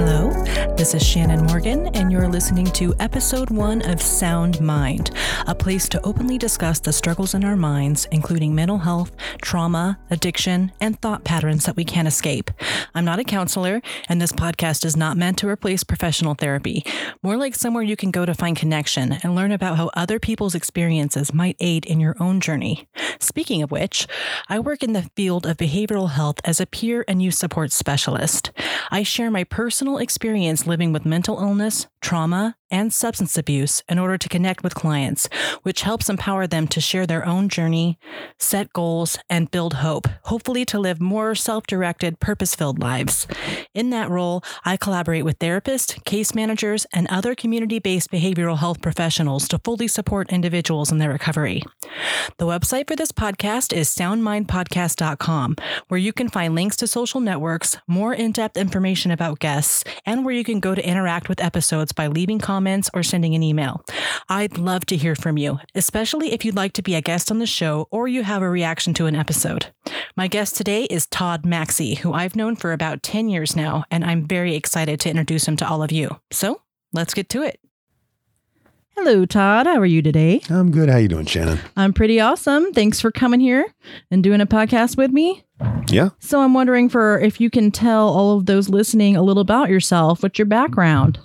Hello, this is Shannon Morgan, and you're listening to episode one of Sound Mind, a place to openly discuss the struggles in our minds, including mental health, trauma, addiction, and thought patterns that we can't escape. I'm not a counselor, and this podcast is not meant to replace professional therapy, more like somewhere you can go to find connection and learn about how other people's experiences might aid in your own journey. Speaking of which, I work in the field of behavioral health as a peer and youth support specialist. I share my personal experience living with mental illness, trauma, and substance abuse in order to connect with clients, which helps empower them to share their own journey, set goals, and build hope, hopefully to live more self directed, purpose filled lives. In that role, I collaborate with therapists, case managers, and other community based behavioral health professionals to fully support individuals in their recovery. The website for this podcast is soundmindpodcast.com, where you can find links to social networks, more in depth information about guests, and where you can go to interact with episodes by leaving comments or sending an email. I'd love to hear from you, especially if you'd like to be a guest on the show or you have a reaction to an episode. My guest today is Todd Maxey, who I've known for about 10 years now, and I'm very excited to introduce him to all of you. So let's get to it. Hello, Todd. How are you today? I'm good. How are you doing, Shannon? I'm pretty awesome. Thanks for coming here and doing a podcast with me. Yeah. So I'm wondering for if you can tell all of those listening a little about yourself. What's your background?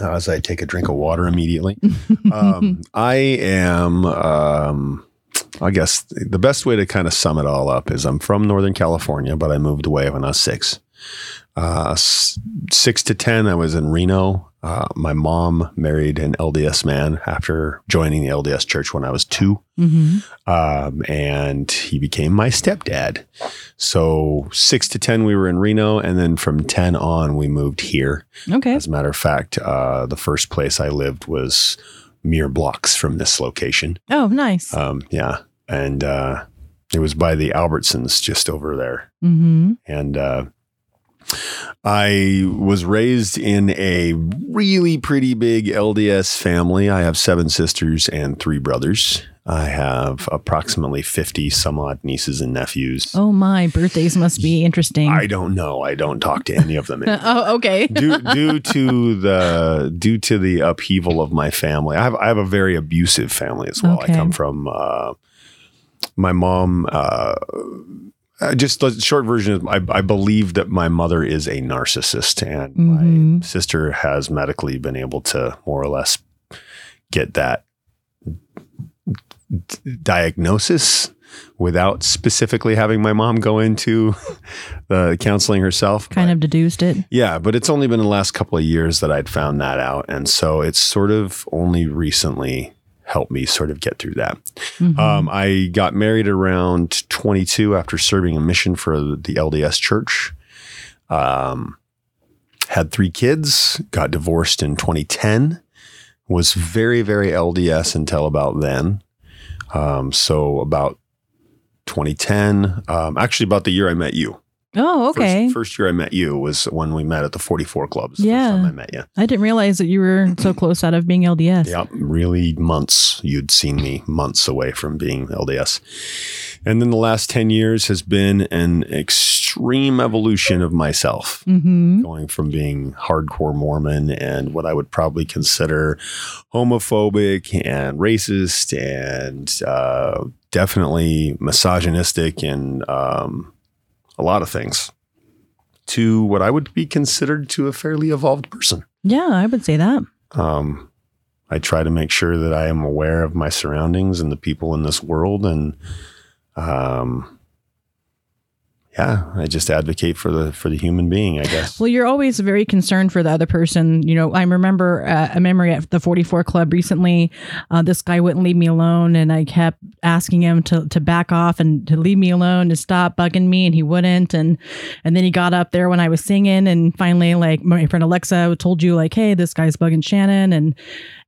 Uh, as I take a drink of water immediately, um, I am. Um, I guess the best way to kind of sum it all up is I'm from Northern California, but I moved away when I was six. Uh, six to ten, I was in Reno. Uh, my mom married an LDS man after joining the LDS church when I was two. Mm-hmm. um, and he became my stepdad. So six to ten, we were in Reno, and then from ten on, we moved here. Okay. As a matter of fact, uh, the first place I lived was mere blocks from this location. Oh, nice. Um, yeah, and uh, it was by the Albertsons, just over there, mm-hmm. and. I was raised in a really pretty big LDS family. I have seven sisters and three brothers. I have approximately 50 some odd nieces and nephews. Oh my, birthdays must be interesting. I don't know. I don't talk to any of them. oh, okay. due, due to the due to the upheaval of my family, I have I have a very abusive family as well. Okay. I come from uh, my mom. Uh, uh, just the short version is I, I believe that my mother is a narcissist, and my Mhm. sister has medically been able to more or less get that d- diagnosis without specifically having my mom go into the counseling herself. kind But- of deduced it. yeah, but it's only been the last couple of years that I'd found that out. And so it's sort of only recently helped me sort of get through that. Mhm. Um, I got married around 22 after serving a mission for the LDS church. Um, had three kids, got divorced in 2010, was very, very LDS until about then. Um, so about 2010, um, actually about the year I met you. Oh, okay. First, first year I met you was when we met at the 44 clubs. Yeah. I met you. I didn't realize that you were so close out of being LDS. Yeah. Really months. You'd seen me months away from being LDS. And then the last 10 years has been an extreme evolution of myself. Mm-hmm. Going from being hardcore Mormon and what I would probably consider homophobic and racist and uh, definitely misogynistic and um, a lot of things to what I would be considered to a fairly evolved person. Yeah, I would say that. Um, I try to make sure that I am aware of my surroundings and the people in this world, and um, yeah, I just advocate for the for the human being. I guess. Well, you're always very concerned for the other person. You know, I remember uh, a memory at the 44 Club recently. Uh, this guy wouldn't leave me alone, and I kept asking him to to back off and to leave me alone, to stop bugging me, and he wouldn't. And and then he got up there when I was singing, and finally, like my friend Alexa told you, like, hey, this guy's bugging Shannon, and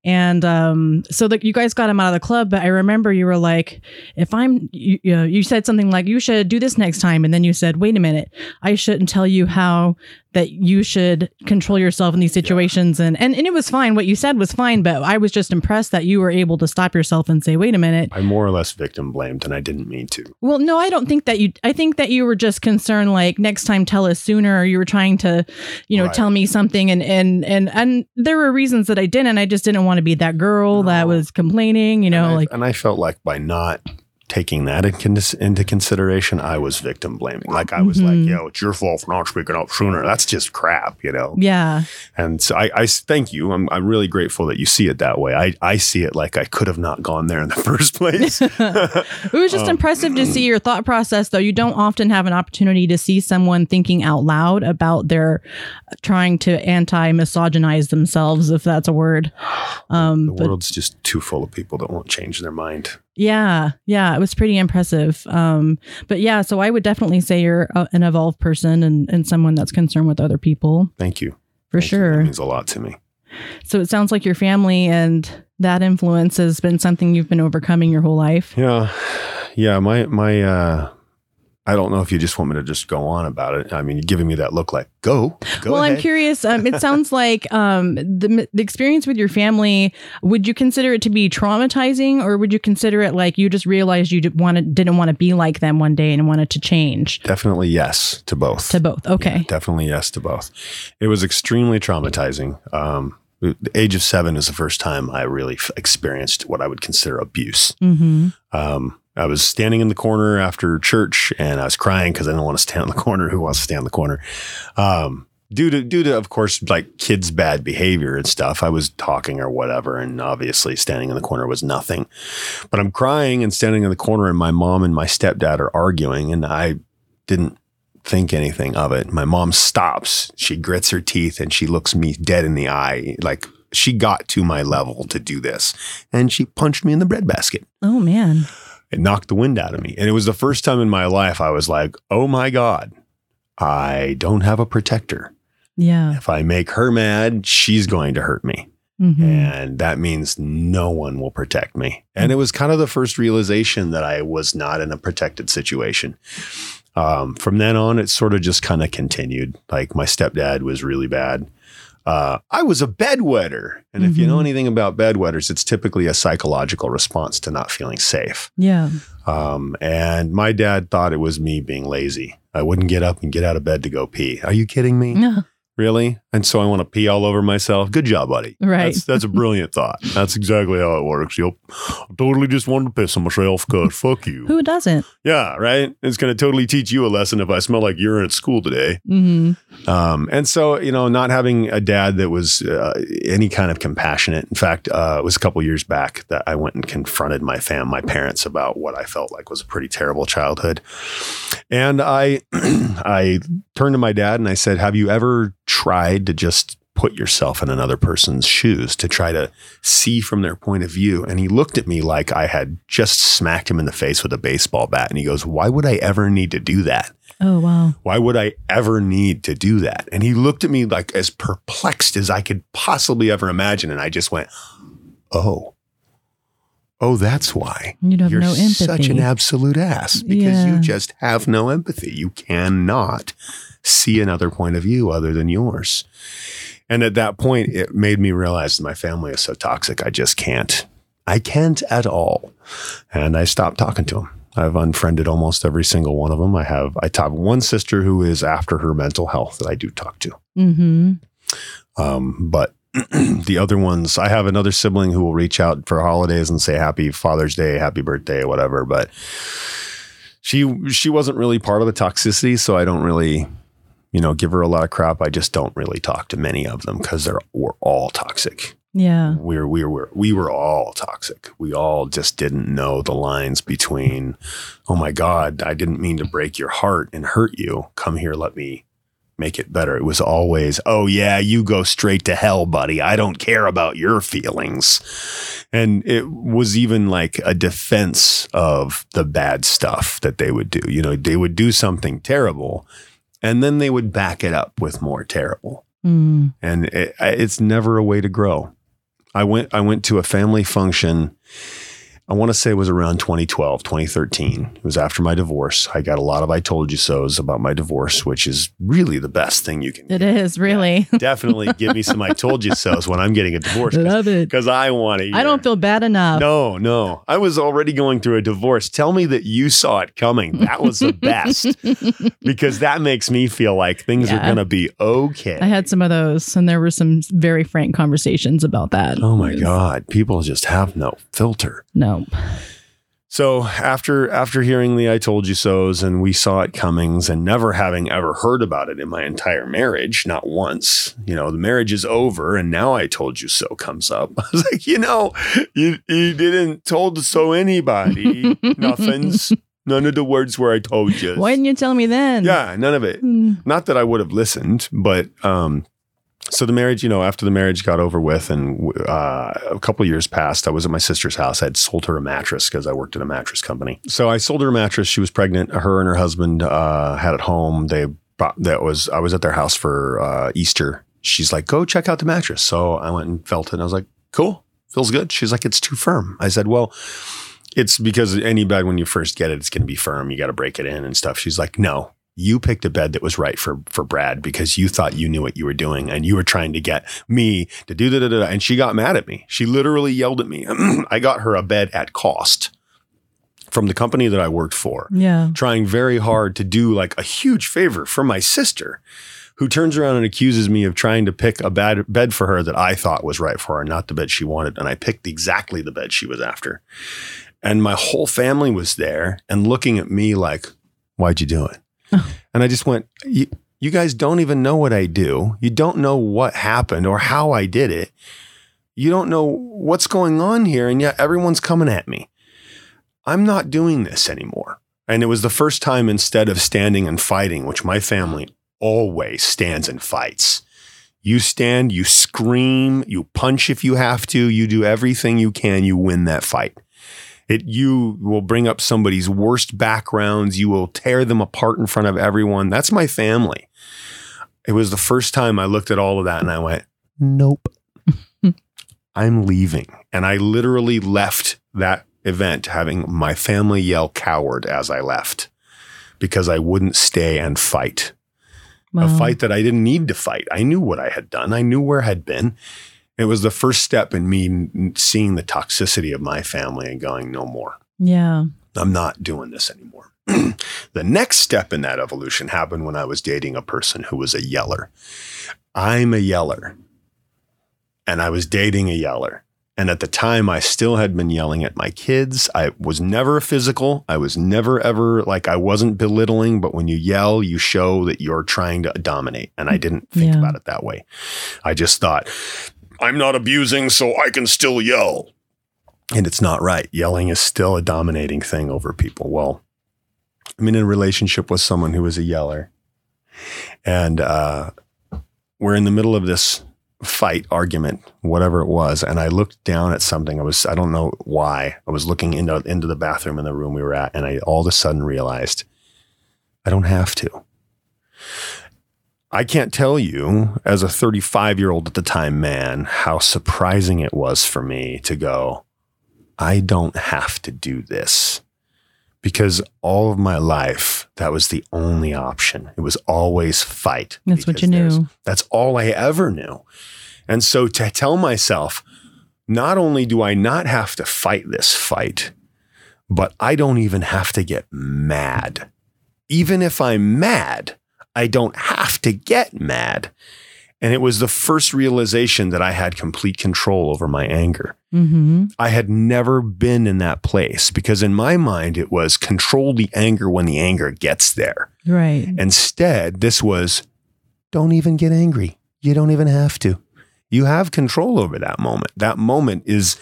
and um, so that you guys got him out of the club. But I remember you were like, if I'm, you, you, know, you said something like, you should do this next time, and then you you said, wait a minute, I shouldn't tell you how that you should control yourself in these situations. And, and, and it was fine. What you said was fine, but I was just impressed that you were able to stop yourself and say, wait a minute. I'm more or less victim blamed and I didn't mean to. Well, no, I don't think that you, I think that you were just concerned, like next time tell us sooner, or you were trying to, you know, Right. tell me something. And, and, and, and there were reasons that I didn't. I just didn't want to be that girl that was complaining, you know, and I, like, and I felt like by not taking that into consideration, I was victim blaming. Like I was Mhm. like, yo, it's your fault for not speaking up sooner. That's just crap, you know? yeah. And so I, I thank you. I'm, I'm really grateful that you see it that way. I, I see it like I could have not gone there in the first place. It was just Um, impressive to see your thought process, though. You don't often have an opportunity to see someone thinking out loud about their trying to anti misogynize themselves, if that's a word. Um, the but world's just too full of people that won't change their mind. Yeah, yeah, it was pretty impressive. Um, but yeah, so I would definitely say you're a, an evolved person and, and someone that's concerned with other people Thank you. for Thank you. sure. That means a lot to me. So it sounds like your family and that influence has been something you've been overcoming your whole life. Yeah. Yeah. My, my, uh, I don't know if you just want me to just go on about it. I mean, you're giving me that look like, go, go well, ahead. I'm curious. Um, it sounds like um, the, the experience with your family. Would you consider it to be traumatizing, or would you consider it like you just realized you wanted, didn't want to be like them one day and wanted to change Definitely yes to both. to both? Okay. Yeah, definitely yes to both. It was extremely traumatizing. Um, the age of seven is the first time I really f- experienced what I would consider abuse. Mm-hmm. Um, I was standing in the corner after church and I was crying because I didn't want to stand in the corner. Who wants to stand in the corner? Um, due to, due to, of course, like kids' bad behavior and stuff, I was talking or whatever. And obviously standing in the corner was nothing, but I'm crying and standing in the corner and my mom and my stepdad are arguing and I didn't think anything of it. My mom stops. She grits her teeth and she looks me dead in the eye. Like she got to my level to do this and she punched me in the breadbasket Oh man. it knocked the wind out of me. And it was the first time in my life I was like, oh my God, I don't have a protector. Yeah. If I make her mad, she's going to hurt me. Mm-hmm. And that means no one will protect me. And it was kind of the first realization that I was not in a protected situation. Um, from then on, it sort of just kind of continued. Like my stepdad was really bad. Uh, I was a bedwetter. And if you know Mhm. anything about bedwetters, it's typically a psychological response to not feeling safe. Yeah. Um, and my dad thought it was me being lazy. I wouldn't get up and get out of bed to go pee. Are you kidding me? No. Really? And so I want to pee all over myself. Good job, buddy. Right. That's, that's a brilliant thought. That's exactly how it works. Yep. I totally just wanted to piss on myself because fuck you. Who doesn't? Yeah, right. It's going to totally teach you a lesson if I smell like urine at school today. Mm-hmm. Um, and so, you know, not having a dad that was uh, any kind of compassionate. In fact, uh, it was a couple years back that I went and confronted my fam, my parents, about what I felt like was a pretty terrible childhood. And I, I turned to my dad and I said, "Have you ever tried to just put yourself in another person's shoes to try to see from their point of view?" And he looked at me like I had just smacked him in the face with a baseball bat. And he goes, "Why would I ever need to do that?" Oh wow. Why would I ever need to do that? And he looked at me like as perplexed as I could possibly ever imagine. And I just went, Oh, oh, that's why. You have You're no empathy. such an absolute ass because Yeah. you just have no empathy. You cannot see another point of view other than yours. And at that point, it made me realize my family is so toxic. I just can't. I can't at all. And I stopped talking to them. I've unfriended almost every single one of them. I have, I have one sister who is after her mental health that I do talk to. Mm-hmm. Um, but the other ones, I have another sibling who will reach out for holidays and say happy Father's Day, happy birthday, whatever. But she she wasn't really part of the toxicity, so I don't really, you know, give her a lot of crap. I just don't really talk to many of them because they're we're all toxic. Yeah. We're we were we were all toxic. We all just didn't know the lines between, oh my God, I didn't mean to break your heart and hurt you. Come here, let me make it better. It was always, oh yeah, you go straight to hell, buddy. I don't care about your feelings. And it was even like a defense of the bad stuff that they would do. You know, they would do something terrible and then they would back it up with more terrible Mm. and it, it's never a way to grow. I went I went to a family function I want to say it was around 2012, 2013. It was after my divorce. I got a lot of I told you so's about my divorce, which is really the best thing you can It is really. Definitely give me some I told you so's when I'm getting a divorce. Love it. Because I want to. I don't feel bad enough. No, no. I was already going through a divorce. Tell me that you saw it coming. That was the best because that makes me feel like things are going to be okay. I had some of those, and there were some very frank conversations about that. oh my was- God. People just have no filter. No. So after after hearing the I told you so's and we saw it comings and never having ever heard about it in my entire marriage, not once, you know, the marriage is over and now I told you so comes up. I was like, you know, you, you didn't told so anybody. Nothing's none of the words where I told you. Why didn't you tell me then? Yeah, none of it. Hmm. Not that I would have listened, but um, so the marriage, you know, after the marriage got over with, and uh, a couple of years passed, I was at my sister's house. I had sold her a mattress because I worked at a mattress company. So I sold her a mattress. She was pregnant. Her and her husband uh, had it home. They brought, that was I was at their house for uh, Easter. She's like, "Go check out the mattress." So I went and felt it. and I was like, "Cool, feels good." She's like, "It's too firm." I said, "Well." It's because any bed when you first get it, it's going to be firm. You got to break it in and stuff. She's like, no, you picked a bed that was right for for Brad because you thought you knew what you were doing and you were trying to get me to do da da da. And she got mad at me. She literally yelled at me. I got her a bed at cost from the company that I worked for, Yeah. trying very hard to do like a huge favor for my sister. Who turns around and accuses me of trying to pick a bad bed for her that I thought was right for her, not the bed she wanted. And I picked exactly the bed she was after. And my whole family was there and looking at me like, why'd you do it? And I just went, you, guys don't even know what I do. You don't know what happened or how I did it. You don't know what's going on here. And yet everyone's coming at me. I'm not doing this anymore. And it was the first time instead of standing and fighting, which my family always stands and fights. You stand, you scream, you punch if you have to, you do everything you can, you win that fight. It you will bring up somebody's worst backgrounds, you will tear them apart in front of everyone. That's my family. It was the first time I looked at all of that and I went, "Nope. I'm leaving." And I literally left that event having my family yell coward as I left because I wouldn't stay and fight a fight that I didn't need to fight. I knew what I had done. I knew where I had been. It was the first step in me seeing the toxicity of my family and going, no more. Yeah. I'm not doing this anymore. the next step in that evolution happened when I was dating a person who was a yeller. I'm a yeller. And I was dating a yeller. And at the time, I still had been yelling at my kids. I was never physical. I was never ever like, I wasn't belittling, but when you yell, you show that you're trying to dominate. And I mm, didn't think Yeah. about it that way. I just thought, I'm not abusing, so I can still yell. And it's not right. Yelling is still a dominating thing over people. Well, I'm in a relationship with someone who is a yeller. And uh, we're in the middle of this fight, argument, whatever it was. And I looked down at something. I was, I don't know why. I was looking into, into the bathroom in the room we were at. And I all of a sudden realized I don't have to. I can't tell you, as a 35 year old at the time man, how surprising it was for me to go, I don't have to do this. Because all of my life, that was the only option. It was always fight. That's what you knew. That's all I ever knew. And so to tell myself, not only do I not have to fight this fight, but I don't even have to get mad. Even if I'm mad, I don't have to get mad. And it was the first realization that I had complete control over my anger. Mm-hmm. I had never been in that place because in my mind, it was control the anger when the anger gets there. Right. Instead, this was don't even get angry. You don't even have to. You have control over that moment. That moment is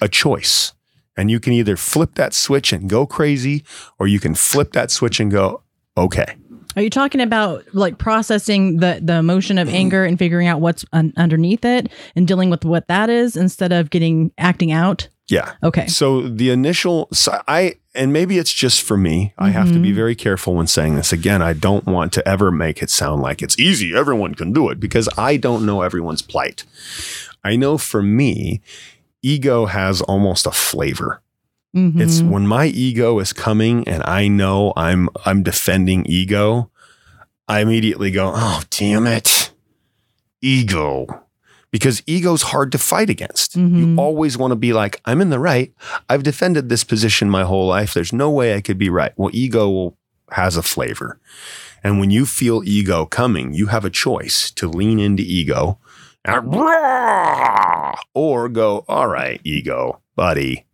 a choice. And you can either flip that switch and go crazy, or you can flip that switch and go, okay. Are you talking about like processing the the emotion of anger and figuring out what's un- underneath it and dealing with what that is instead of getting acting out? Yeah. Okay. So the initial, so I, and maybe it's just for me. I have to be mm-hmm. very careful when saying this. Again, I don't want to ever make it sound like it's easy. Everyone can do it because I don't know everyone's plight. I know for me, ego has almost a flavor. Mhm. It's when my ego is coming and I know I'm I'm defending ego, I immediately go, "Oh, damn it. Ego." Because ego's hard to fight against. You Mhm. always want to be like, "I'm in the right. I've defended this position my whole life. There's no way I could be right." Well, ego has a flavor. And when you feel ego coming, you have a choice to lean into ego or go, all right, ego, buddy,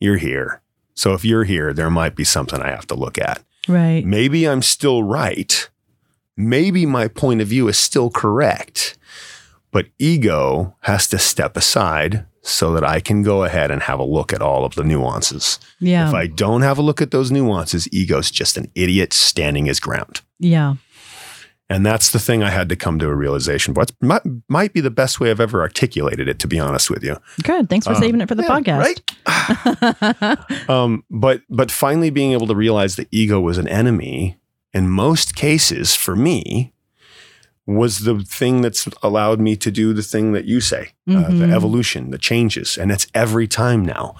you're here. So if you're here, there might be something I have to look at. right. Maybe I'm still right. Maybe my point of view is still correct. But ego has to step aside so that I can go ahead and have a look at all of the nuances. Yeah. If I don't have a look at those nuances, ego's just an idiot standing his ground. yeah. And that's the thing I had to come to a realization. But might, might be the best way I've ever articulated it, to be honest with you. Good. Thanks for Um, saving it for the yeah, podcast. right? Um, but but finally being able to realize that ego was an enemy in most cases for me was the thing that's allowed me to do the thing that you say, uh, the Mhm. evolution, the changes, and it's every time now.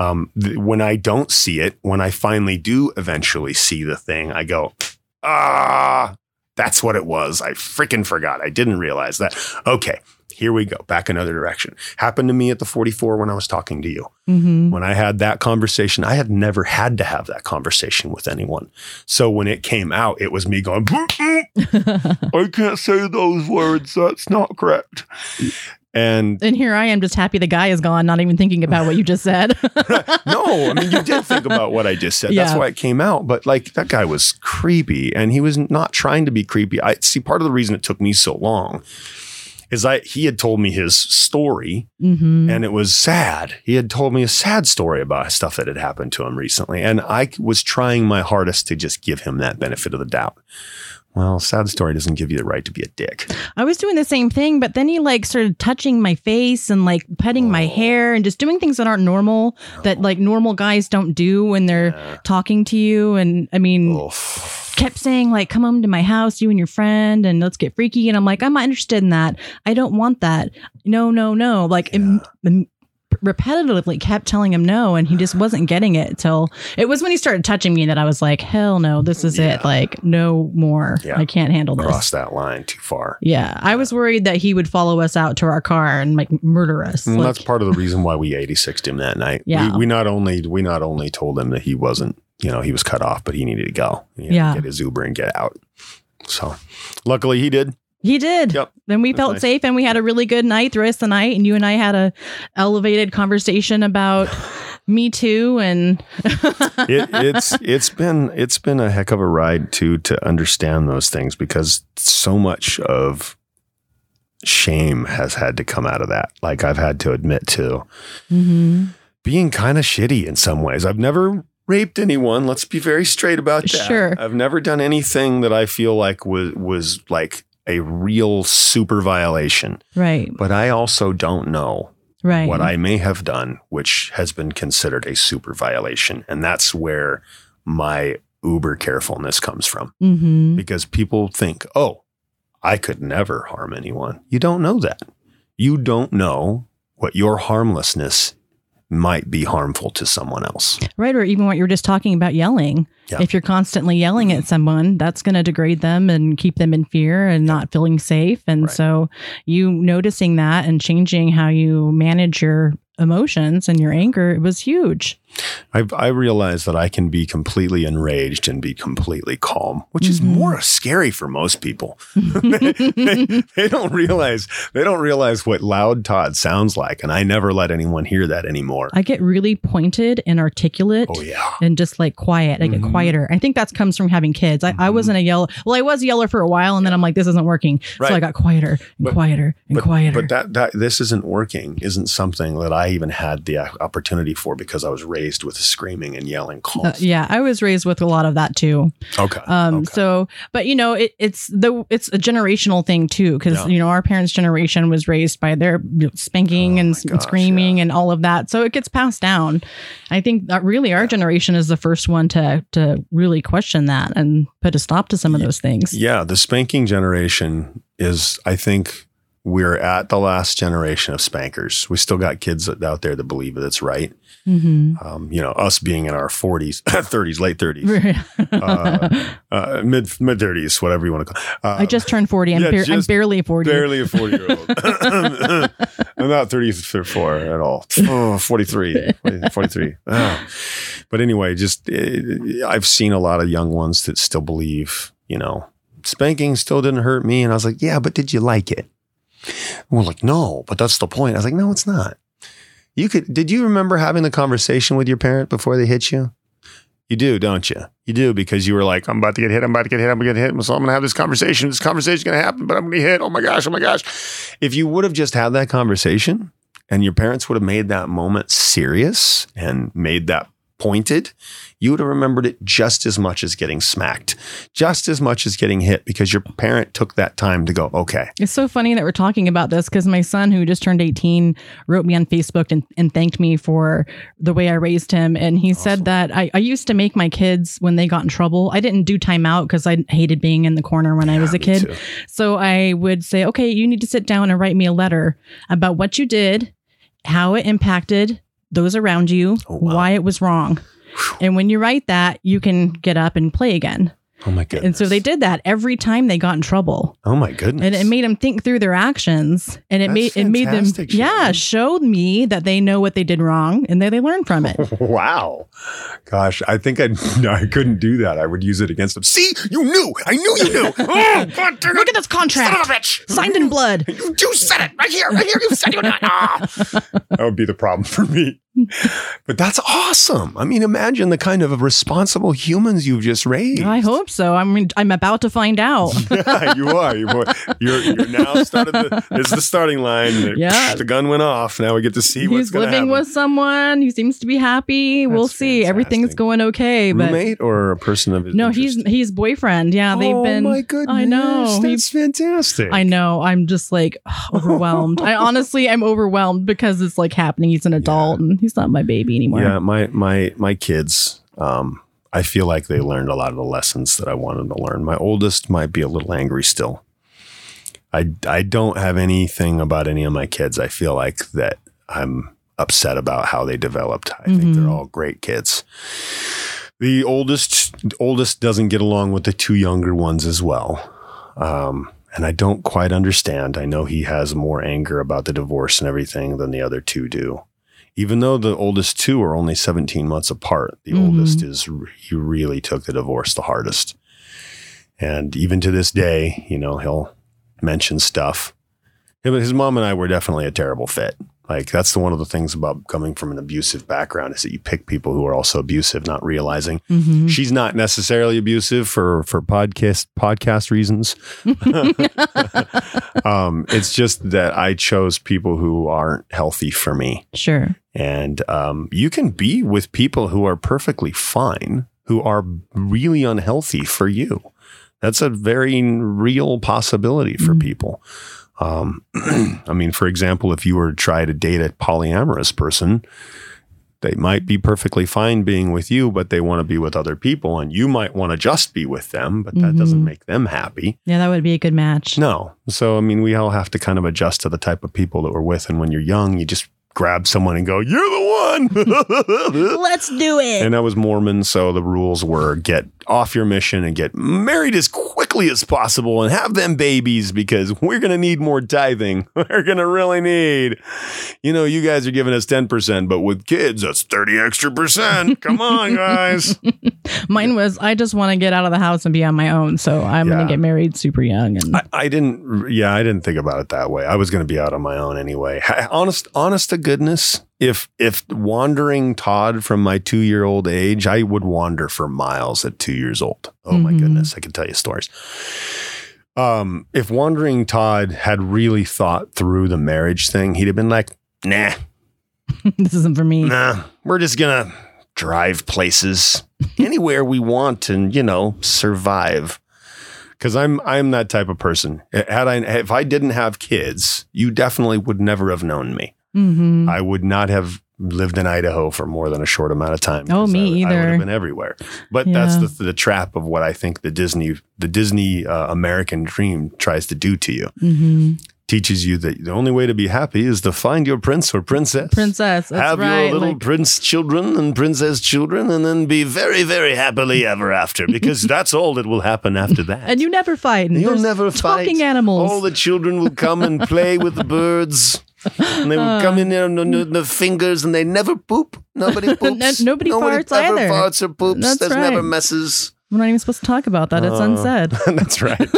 Um, th- when I don't see it, when I finally do eventually see the thing, I go, ah, that's what it was. I freaking forgot. I didn't realize that. Okay, here we go. Back another direction. Happened to me at the 44 when I was talking to you hmm when I had that conversation, I had never had to have that conversation with anyone. So when it came out, it was me going, I can't say those words. That's not correct. And and here I am just happy the guy is gone, not even thinking about what you just said. no, I mean, you did think about what I just said. That's why it came out. But like that guy was creepy and he was not trying to be creepy. I see part of the reason it took me so long is I he had told me his story hmm and it was sad. He had told me a sad story about stuff that had happened to him recently, and I was trying my hardest to just give him that benefit of the doubt. Well, sad story doesn't give you the right to be a dick. I was doing the same thing, but then he like started touching my face and like petting my Oh. hair and just doing things that aren't normal that oh. like normal guys don't do when they're Yeah. talking to you. And I mean, Oof. kept saying like, "Come home to my house, you and your friend, and let's get freaky." And I'm like, "I'm not interested in that. I don't want that. No, no, no." Like im- im- repetitively kept telling him no, and he just wasn't getting it till it was when he started touching me that I was like, "Hell no, this is Yeah. it. Like, no more. Yeah. I can't handle this." Crossed that line too far. Yeah, I was worried that he would follow us out to our car and like murder us. And Like, that's part of the reason why we 86'd him that night. Yeah. We, we not only we not only told him that he wasn't, you know, he was cut off, but he needed to go. He had to Yeah. get his Uber and get out. So luckily he did. He did. Yep. Then we That's felt nice. safe and we had a really good night the rest of the night. And you and I had a elevated conversation about Me Too and it, it's it's been it's been a heck of a ride to to understand those things because so much of shame has had to come out of that. Like I've had to admit to Mhm. being kind of shitty in some ways. I've never raped anyone. Let's be very straight about that. Sure. I've never done anything that I feel like was was like a real super violation. right, But I also don't know right. what I may have done, which has been considered a super violation. And that's where my uber carefulness comes from hmm because people think, oh, I could never harm anyone. You don't know that. You don't know what your harmlessness might be harmful to someone else. Right, or even what you were just talking about yelling. Yeah. If you're constantly yelling at someone, that's going to degrade them and keep them in fear and not feeling safe. And Right. so, you noticing that and changing how you manage your emotions and your anger it was huge. I, I realize that I can be completely enraged and be completely calm, which is Mhm. more scary for most people. they, they- they don't realize they don't realize what loud Todd sounds like, and I never let anyone hear that anymore. I get really pointed and articulate. oh yeah, And just like quiet, I get Mhm. quieter. I think that comes from having kids. I, I Mhm. wasn't a yeller. Well, I was a yeller for a while, and then I'm like, this isn't working. So I got quieter and But- quieter and but, quieter. but that that this isn't working isn't something that I even had the uh, opportunity for because I was raised with screaming and yelling. Uh, yeah, I was raised with a lot of that too. Okay. Um, okay. so, but you know, it, it's the it's a generational thing too, because Yeah. you know our parents' generation was raised by their spanking Oh and, gosh, screaming yeah. and all of that, so it gets passed down. I think that really our generation is the first one to to really question that and put a stop to some of those things. Yeah, the spanking generation is, I think, we're at the last generation of spankers. We still got kids out there that believe that it's right. hmm Um, you know, us being in our 40s, 30s, late 30s, uh, uh, mid mid 30s, whatever you want to call. Uh, I just turned 40. I'm, yeah, bar- I'm barely 40. barely a 40 year old. I'm not 34 at all. Oh, 43, 43. Oh. But anyway, just uh, I've seen a lot of young ones that still believe, you know, spanking still didn't hurt me. And I was like, yeah, but did you like it? We're like, no, but that's the point. I was like, no, it's not. You could, did you remember having the conversation with your parent before they hit you? You do, don't you? You do because you were like, I'm about to get hit. I'm about to get hit. I'm going to get hit. So I'm going to have this conversation. This conversation's going to happen, but I'm going to hit. Oh my gosh. Oh my gosh. If you would have just had that conversation and your parents would have made that moment serious and made that pointed, you would have remembered it just as much as getting smacked, just as much as getting hit because your parent took that time to go, okay. It's so funny that we're talking about this because my son, who just turned 18, wrote me on Facebook and, and thanked me for the way I raised him. And he said that I, I used to make my kids, when they got in trouble, I didn't do timeout because I hated being in the corner when I was a kid. too. So I would say, okay, you need to sit down and write me a letter about what you did, how it impacted those around you, Oh, wow. why it was wrong. And when you write that, you can get up and play again. Oh my goodness. And so they did that every time they got in trouble. Oh my goodness. And it made them think through their actions. And it That's made it made them yeah, showed me that they know what they did wrong and then they learn from it. Wow. Gosh, I think I no, I couldn't do that. I would use it against them. See, you knew. I knew you knew. Oh, God Look it. at this contract. Son of a bitch. Signed in blood. You, you said it right here, right here. You said you not. Ah. That would be the problem for me. But that's awesome. I mean, imagine the kind of responsible humans you've just raised. I hope so. I mean I'm about to find out. Yeah, you are. You are. You're, you're now started. The, is the starting line. Yeah. The gun went off. Now we get to see what's He's going to living happen. with someone. He seems to be happy. we'll That's see. Everything's going okay. But roommate or a person of his no, interest? he's he's boyfriend. Yeah, they've oh been Oh my goodness. I know. He- That's fantastic. I know. I'm just like overwhelmed. I honestly I'm overwhelmed because it's like happening. He's an adult and he's not my baby anymore. Yeah, my my my kids. Um, I feel like they learned a lot of the lessons that I wanted to learn. My oldest might be a little angry still. I I don't have anything about any of my kids. I feel like that I'm upset about how they developed. I think Mhm. they're all great kids. The oldest oldest doesn't get along with the two younger ones as well. Um, and I don't quite understand. I know he has more anger about the divorce and everything than the other two do. Even though the oldest two are only 17 months apart, the Mhm. oldest is he really took the divorce the hardest. And even to this day, you know, he'll mention stuff. Him- His mom and I were definitely a terrible fit. Like that's the one of the things about coming from an abusive background is that you pick people who are also abusive, not realizing Mhm. she's not necessarily abusive for for podcast podcast reasons. um, it's just that I chose people who aren't healthy for me, Sure. and um, you can be with people who are perfectly fine, who are really unhealthy for you. That's a very real possibility for Mm. people. Um, I mean, for example, if you were to try to date a polyamorous person, they might be perfectly fine being with you, but they want to be with other people, and you might want to just be with them, but that doesn't Mhm. make them happy. Yeah, that would be a good match. No. So, I mean, we all have to kind of adjust to the type of people that we're with. And when you're young, you just grab someone and go, You're the one. Let's do it. and I was Mormon. So the rules were get off your mission and get married as quickly as possible and have them babies because we're going to need more tithing. We're going to really need, you know, you guys are giving us 10%, but with kids, that's 30 extra percent. Come on, guys. Mine was I just want to get out of the house and be on my own. So I'm Yeah. gonna get married super young and I, I didn't. Yeah, I didn't think about it that way. I was going to be out on my own anyway. Honest, honest to goodness, if if wandering Todd from my two year old age, I would wander for miles at two years old. Oh my Mhm. goodness, I can tell you stories. Um, if wandering Todd had really thought through the marriage thing, he'd have been like, "Nah, this isn't for me. nah, we're just gonna drive places anywhere we want and you know survive because i'm i'm that type of person had i if i didn't have kids you definitely would never have known me hmm i would not have lived in idaho for more than a short amount of time Oh, me I, I would have been everywhere but that's the the trap of what i think the disney the disney uh, american dream tries to do to you hmm teaches you that the only way to be happy is to find your prince or princess. Princess. That's have right. your little like- prince children and princess children, and then be very, very happily ever after, because that's all that will happen after that. and you never fight. You'll there's never fight. talking animals. All the children will come and play with the birds. And they will come in there and the, fingers and they never poop. Nobody poops. nobody farts ever either. farts or poops. That's There's never messes. We're not even supposed to talk about that. It's Uh, unsaid. That's right.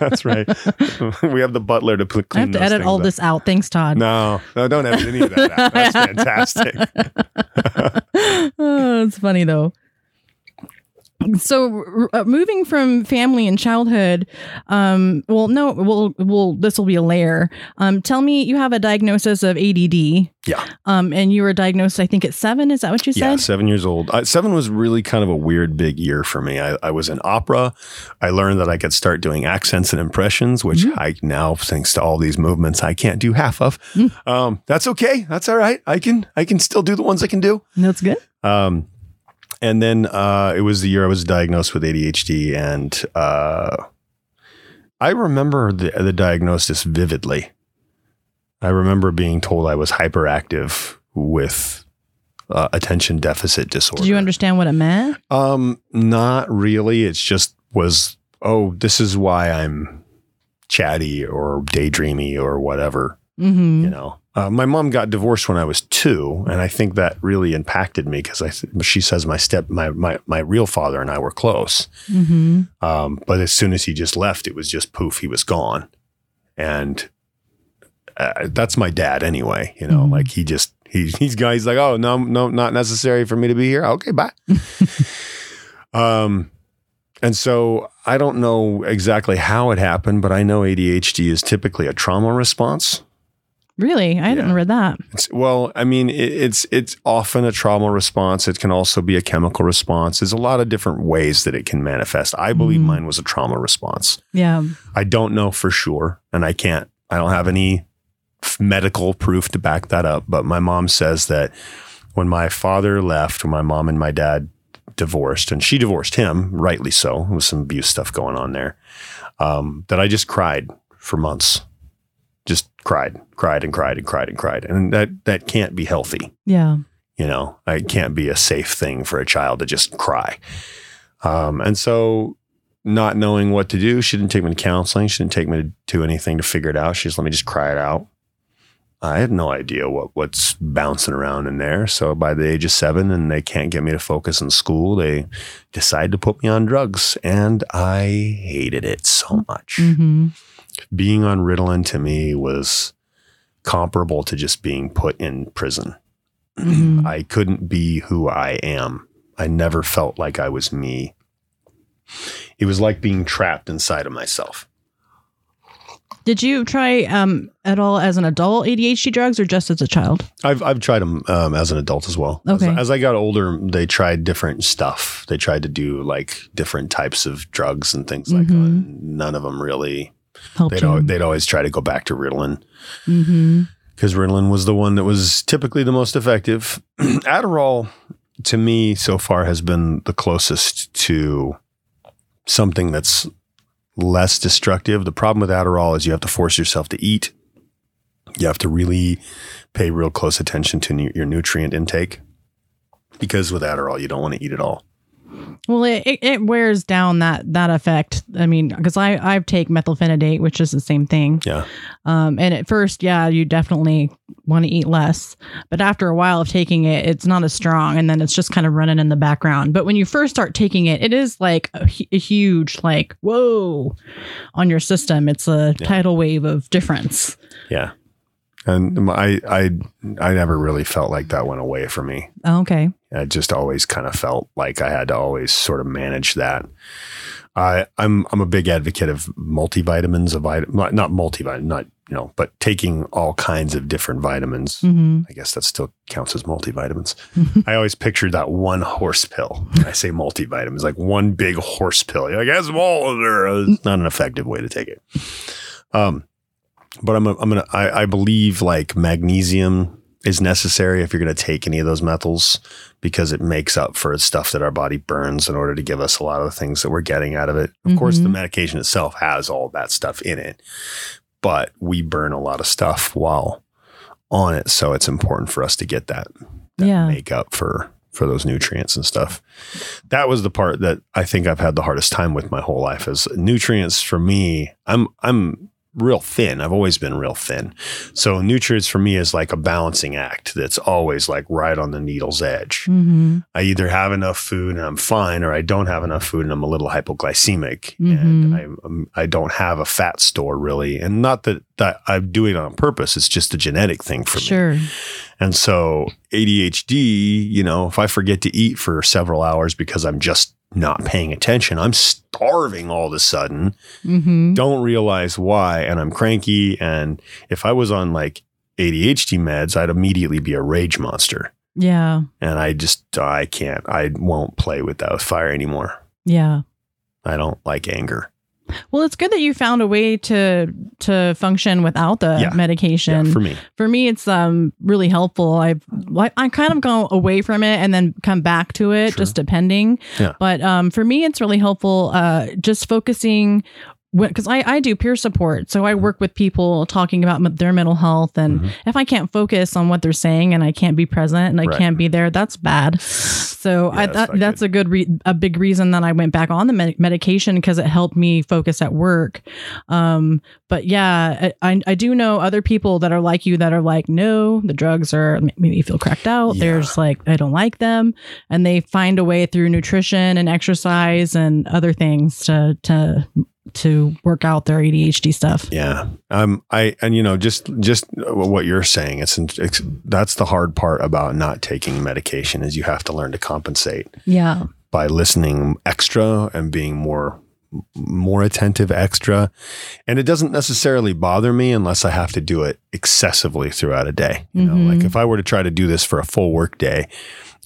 That's right. we have the butler to put I have to edit all up. this out. Thanks, Todd. No, no, don't edit any of that out. That's fantastic. oh, it's funny though. So, uh, moving from family and childhood, um, well, no, well, well, this will be a layer. Um, tell me, you have a diagnosis of ADD, Yeah. um, and you were diagnosed, I think, at seven. Is that what you said Yeah, seven years old. Uh, seven was really kind of a weird big year for me. I, I was in opera. I learned that I could start doing accents and impressions, which Mm-hmm. I now, thanks to all these movements, I can't do half of. Mm. Um, that's okay. That's all right. I can I can still do the ones I can do. That's good. Um, and then uh, it was the year I was diagnosed with ADHD, and uh, I remember the, the diagnosis vividly. I remember being told I was hyperactive with uh, attention deficit disorder. Did you understand what it meant? Um, not really. It's just was oh, this is why I'm chatty or daydreamy or whatever Mm-hmm. you know uh, my mom got divorced when i was two and i think that really impacted me because i she says my step my, my my real father and i were close Mm-hmm. um, but as soon as he just left it was just poof he was gone and uh, that's my dad anyway you know Mhm. like he just he, he's guys like oh no no not necessary for me to be here okay bye um and so I don't know exactly how it happened, but I know ADHD is typically a trauma response. Really? I hadn't read that. It's, well, I mean, it, it's it's often a trauma response. It can also be a chemical response. There's a lot of different ways that it can manifest. I believe Mhm. mine was a trauma response. Yeah. I don't know for sure, and I can't. I don't have any f- medical proof to back that up. But my mom says that when my father left, when my mom and my dad divorced, and she divorced him, rightly so, with some abuse stuff going on there, um, that I just cried for months. Just cried, cried, and cried, and cried, and cried, and that that can't be healthy. Yeah. You know, it can't be a safe thing for a child to just cry. Um, and so, not knowing what to do, she didn't take me to counseling. She didn't take me to do anything to figure it out. She just let me just cry it out. I had no idea what what's bouncing around in there. So by the age of seven, and they can't get me to focus in school, they decide to put me on drugs, and I hated it so much Mm-hmm. Being on Ritalin to me was comparable to just being put in prison. Mhm. I couldn't be who I am. I never felt like I was me. It was like being trapped inside of myself. Did you try um, at all as an adult ADHD drugs or just as a child? I've I've tried them um, as an adult as well. As- Okay. As, I got older, they tried different stuff. They tried to do like different types of drugs and things like that. None of them really. Helped They'd always, they'd always try to go back to Ritalin. mm-hmm. because Ritalin was the one that was typically the most effective. Adderall, to me, so far has been the closest to something that's less destructive. The problem with Adderall is you have to force yourself to eat. You have to really pay real close attention to your nutrient intake because with Adderall, you don't want to eat at all. Well, it, it, it wears down that that effect. I mean, because I I take methylphenidate, which is the same thing. Yeah. Um, and at first, yeah, you definitely want to eat less, but after a while of taking it, it's not as strong, and then it's just kind of running in the background. But when you first start taking it, it is like a, a huge like whoa on your system. It's a Yeah. tidal wave of difference. Yeah. And I, I, I never really felt like that went away for me. Oh, okay. I just always kind of felt like I had to always sort of manage that. I I'm I'm a big advocate of multivitamins, of vit- not not multivitamin, not you know, but taking all kinds of different vitamins. Mm-hmm. I guess that still counts as multivitamins. I always pictured that one horse pill. I say multivitamins, like one big horse pill. You're like, that's all. It's not an effective way to take it. Um, but I'm, a, I'm gonna, I, I believe like magnesium is necessary if you're going to take any of those metals because it makes up for stuff that our body burns in order to give us a lot of the things that we're getting out of it. Of course, the Mhm. medication itself has all that stuff in it, but we burn a lot of stuff while on it. So it's important for us to get that, that Yeah. make up for for those nutrients and stuff. That was the part that I think I've had the hardest time with my whole life is nutrients for me. I'm I'm real thin. I've always been real thin. So nutrients for me is like a balancing act that's always like right on the needle's edge. Mm-hmm. I either have enough food and I'm fine, or I don't have enough food and I'm a little hypoglycemic, Mhm. and I um, I don't have a fat store really. And not that that I do it on purpose; it's just a genetic thing for me. Sure. And so ADHD, you know, if I forget to eat for several hours because I'm just not paying attention, I'm starving all of a sudden. Mm-hmm. Don't realize why, and I'm cranky. And if I was on like ADHD meds, I'd immediately be a rage monster Yeah. and I just I can't I won't play with that fire anymore. Yeah. I don't like anger. Well, it's good that you found a way to to function without the Yeah. medication. Yeah, for me. for me it's um really helpful i've i kind of go away from it and then come back to it Sure. just depending Yeah. but um for me it's really helpful uh just focusing because I, I do peer support so i Mm-hmm. work with people talking about their mental health and Mhm. if i can't focus on what they're saying and i can't be present and i Right. can't be there that's bad so Yeah, i that's thought that's a good re- a big reason that i went back on the med- medication because it helped me focus at work um but yeah I, I i do know other people that are like you that are like no the drugs are make me feel cracked out Yeah. there's like i don't like them and they find a way through nutrition and exercise and other things to to to work out their adhd stuff. Yeah. Um I and you know just just what you're saying it's, it's that's the hard part about not taking medication is you have to learn to compensate yeah. by listening extra and being more more attentive extra. And it doesn't necessarily bother me unless i have to do it excessively throughout a day. You know Mhm. like if i were to try to do this for a full work day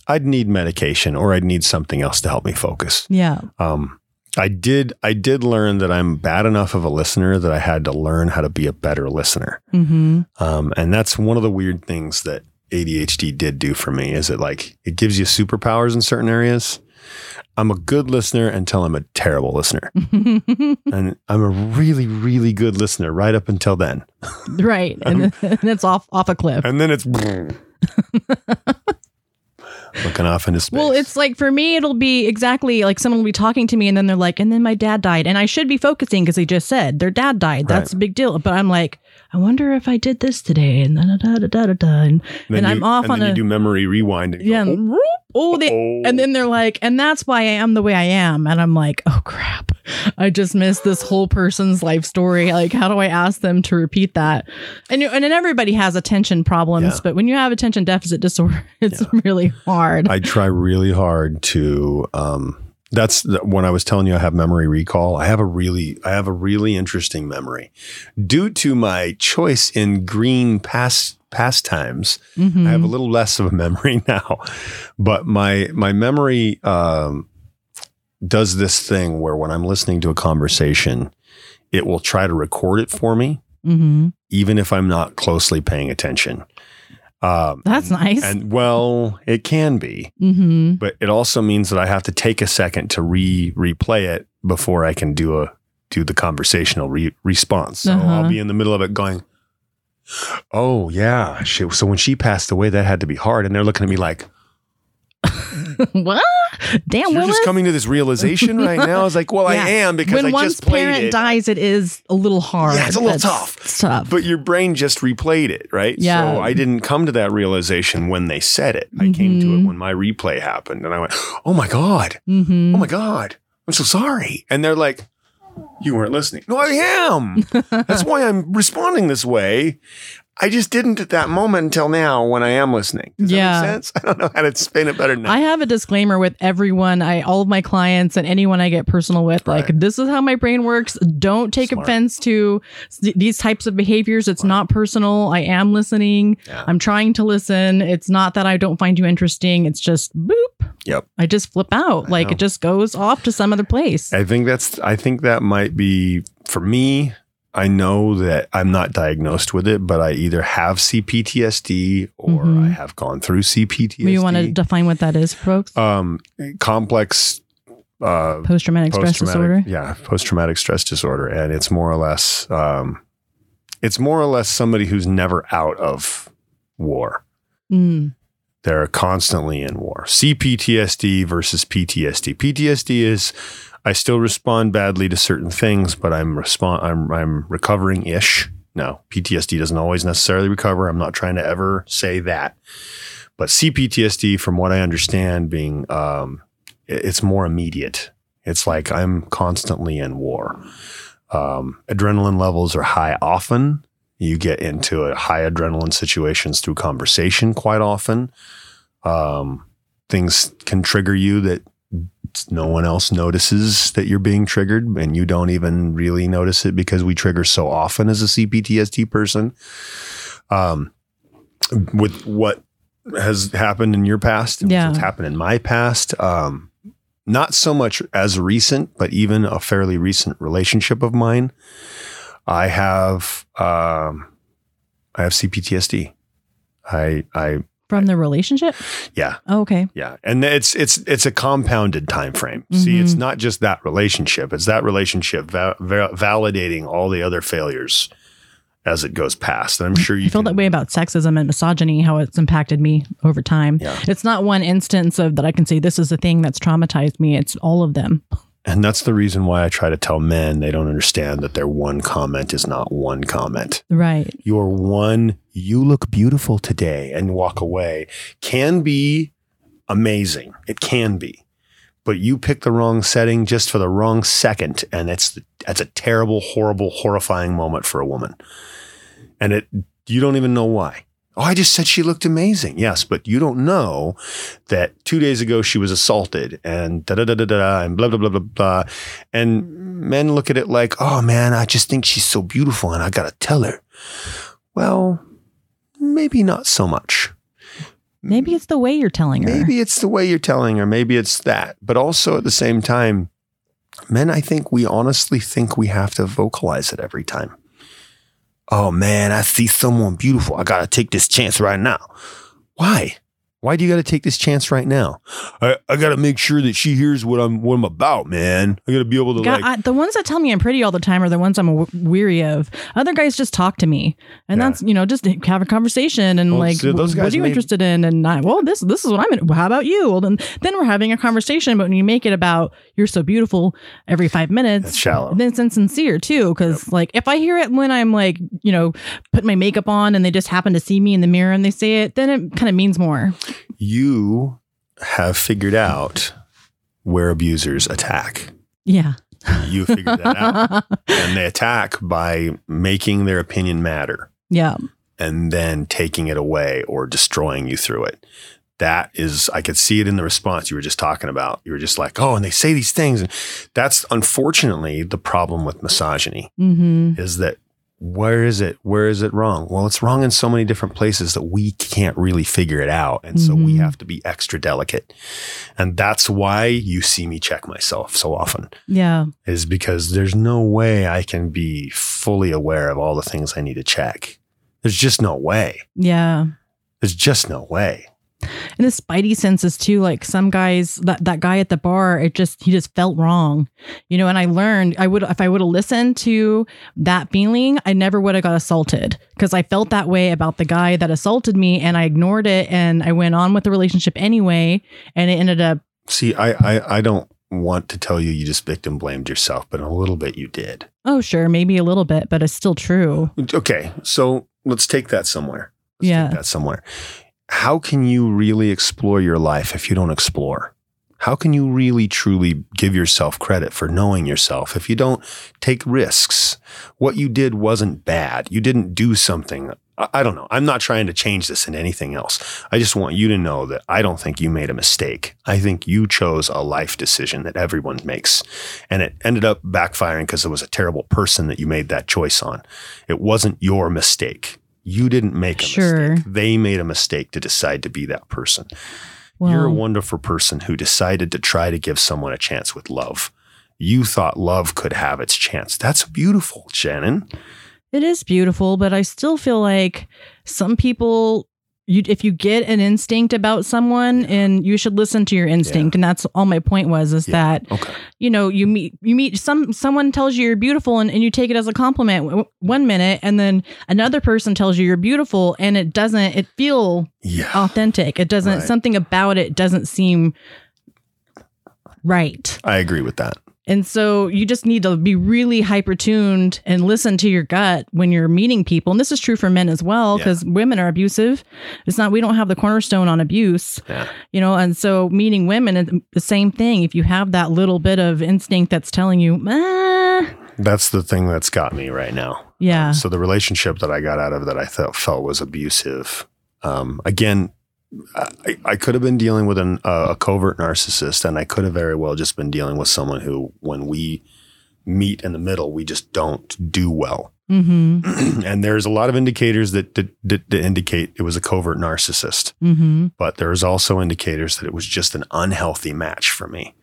i'd need medication or i'd need something else to help me focus. Yeah. Um, I did I did learn that I'm bad enough of a listener that I had to learn how to be a better listener. mm-hmm Um, and that's one of the weird things that ADHD did do for me is it like it gives you superpowers in certain areas. I'm a good listener until I'm a terrible listener. and I'm a really, really good listener right up until then. right and, it's off off a cliff And then it's looking off into space. Well, it's like for me, it'll be exactly like someone will be talking to me, and then they're like, and then my dad died, and I should be focusing because they just said their dad died. That's a big deal. But I'm like, I wonder if I did this today, and da da da da da da, and, then and you- I'm off and on then a you do memory rewind. And yeah, go, and whoop, oh, they, "Oh." and then they're like, and that's why I am the way I am, and I'm like, oh crap, I just missed this whole person's life story. Like, how do I ask them to repeat that? And you, and then everybody has attention problems, Yeah. but when you have attention deficit disorder, it's really hard. I try really hard to. Um, that's the, when I was telling you I have memory recall. I have a really, I have a really interesting memory, due to my choice in green past pastimes. Mhm. I have a little less of a memory now, but my my memory um, does this thing where when I'm listening to a conversation, it will try to record it for me, Mhm. even if I'm not closely paying attention. Um, That's nice. and well, it can be mm-hmm. but it also means that I have to take a second to re replay it before I can do a do the conversational re- response. So Uh-huh. I'll be in the middle of it going, "Oh yeah, she, so when she passed away, that had to be hard." And they're looking at me like, what? Damn, "You're Willis. just coming to this realization right now." I was like, "Well, Yeah. I am because when I one's just played parent it." dies, it is a little hard. Yeah, it's a little It's tough. Tough. but your brain just replayed it, right? Yeah. So I didn't come to that realization when they said it. I came to it Mhm. when my replay happened, and I went, "Oh my god." mm-hmm. oh my god i'm so sorry and they're like you weren't listening no i am that's why i'm responding this way i just didn't at that moment until now when i am listening Does Yeah. that make sense i don't know how to explain it better than I have a disclaimer with everyone, I all of my clients and anyone I get personal with. Like, this is how my brain works. Don't take Smart. offense to these types of behaviors. It's not personal. I am listening. Yeah. I'm trying to listen. It's not that I don't find you interesting. It's just boop. Yep. I just flip out. I like know. it just goes off to some other place. i think that's i think that might be for me i know that i'm not diagnosed with it but i either have cptsd or Mhm. i have gone through cptsd you want to define what that is, folks? um complex uh Post traumatic stress disorder. Yeah, post traumatic stress disorder, and it's more or less um, it's more or less somebody who's never out of war. Mm. They're constantly in war. CPTSD versus PTSD. PTSD is I still respond badly to certain things, but I'm respond I'm I'm recovering ish. No, PTSD doesn't always necessarily recover. I'm not trying to ever say that. But CPTSD, from what I understand, being um, it's more immediate. It's like I'm constantly in war. Um, adrenaline levels are high often. You get into a high adrenaline situations through conversation quite often. Um, things can trigger you that no one else notices that you're being triggered and you don't even really notice it because we trigger so often as a CPTSD person. Um, with what has happened in your past and Yeah. what's happened in my past, um, not so much as recent, but even a fairly recent relationship of mine. I have, um, I have CPTSD. I, I, From the relationship? yeah, Oh, okay. yeah, and it's it's it's a compounded time frame. See, it's mm-hmm. not just that relationship; it's that relationship va- va- validating all the other failures as it goes past. And I'm sure you I feel can- that way about sexism and misogyny, how it's impacted me over time. Yeah. It's not one instance of that I can say this is the thing that's traumatized me. It's all of them. And that's the reason why I try to tell men they don't understand that their one comment is not one comment. Right. Your one, you look beautiful today, and walk away can be amazing. It can be. But you pick the wrong setting just for the wrong second, and it's that's a terrible, horrible, horrifying moment for a woman. And it you don't even know why. Oh, I just said she looked amazing. Yes, but you don't know that two days ago she was assaulted and da da da da da and blah blah blah blah blah. And men look at it like, oh man, I just think she's so beautiful and I gotta tell her. Well, maybe not so much. Maybe it's the way you're telling her. Maybe it's the way you're telling her. Maybe it's that. But also at the same time, men, I think we honestly think we have to vocalize it every time. Oh man, I see someone beautiful. I got to take this chance right now. Why? Why do you got to take this chance right now? I, I got to make sure that she hears what I'm what I'm about, man. I got to be able to God, like I, the ones that tell me I'm pretty all the time are the ones I'm w- weary of. Other guys just talk to me, and Yeah. that's you know just have a conversation and Well, like, so those "Wh- what are you may- interested in? And I, well, this this is what I'm. in. Well, how about you? Well, then then we're having a conversation. But when you make it about you're so beautiful every five minutes, That's shallow. Then it's insincere too, because like if I hear it when I'm like you know putting my makeup on and they just happen to see me in the mirror and they say it, then it kind of means more. You have figured out where abusers attack. Yeah. You figured that out. and they attack by making their opinion matter yeah. and then taking it away or destroying you through it. That is, I could see it in the response you were just talking about. You were just like, oh, and they say these things. And that's unfortunately the problem with misogyny Mm-hmm. is that where is it? Where is it wrong? Well, it's wrong in so many different places that we can't really figure it out. And so we Mhm. have to be extra delicate. And that's why you see me check myself so often Yeah. is because there's no way I can be fully aware of all the things I need to check. There's just no way. Yeah. There's just no way. And the spidey senses too, like some guys that, that guy at the bar, it just he just felt wrong. You know, and I learned I would if I would have listened to that feeling, I never would have got assaulted. Because I felt that way about the guy that assaulted me and I ignored it and I went on with the relationship anyway. And it ended up See, I, I, I don't want to tell you you just victim blamed yourself, but a little bit you did. oh sure, maybe a little bit, but it's still true. Okay, so let's take that somewhere. Let's Yeah. take that somewhere. How can you really explore your life if you don't explore? How can you really truly give yourself credit for knowing yourself if you don't take risks? What you did wasn't bad. You didn't do something. I, don't know. I'm not trying to change this in anything else. I just want you to know that I don't think you made a mistake. I think you chose a life decision that everyone makes. And it ended up backfiring because it was a terrible person that you made that choice on. It wasn't your mistake. You didn't make a Sure. mistake. They made a mistake to decide to be that person. Well, You're a wonderful person who decided to try to give someone a chance with love. You thought love could have its chance. That's beautiful, Shannon. It is beautiful, but I still feel like some people you if you get an instinct about someone and you should listen to your instinct Yeah. and that's all my point was is Yeah. that Okay. you know you meet you meet some someone tells you you're beautiful and, and you take it as a compliment w- one minute and then another person tells you you're beautiful and it doesn't it feel Yeah. authentic it doesn't Right. something about it doesn't seem right I agree with that. And so you just need to be really hyper tuned and listen to your gut when you're meeting people. And this is true for men as well, Yeah. because women are abusive. It's not, we don't have the cornerstone on abuse, Yeah. you know, and so meeting women, the same thing. If you have that little bit of instinct that's telling you, ah, That's the thing that's got me right now. yeah, So the relationship that I got out of that I felt felt was abusive. Um, again, I, I could have been dealing with an, uh, a covert narcissist, and I could have very well just been dealing with someone who, when we meet in the middle, we just don't do well. mm-hmm, and there's a lot of indicators that, that, that, that indicate it was a covert narcissist, mm-hmm, but there's also indicators that it was just an unhealthy match for me.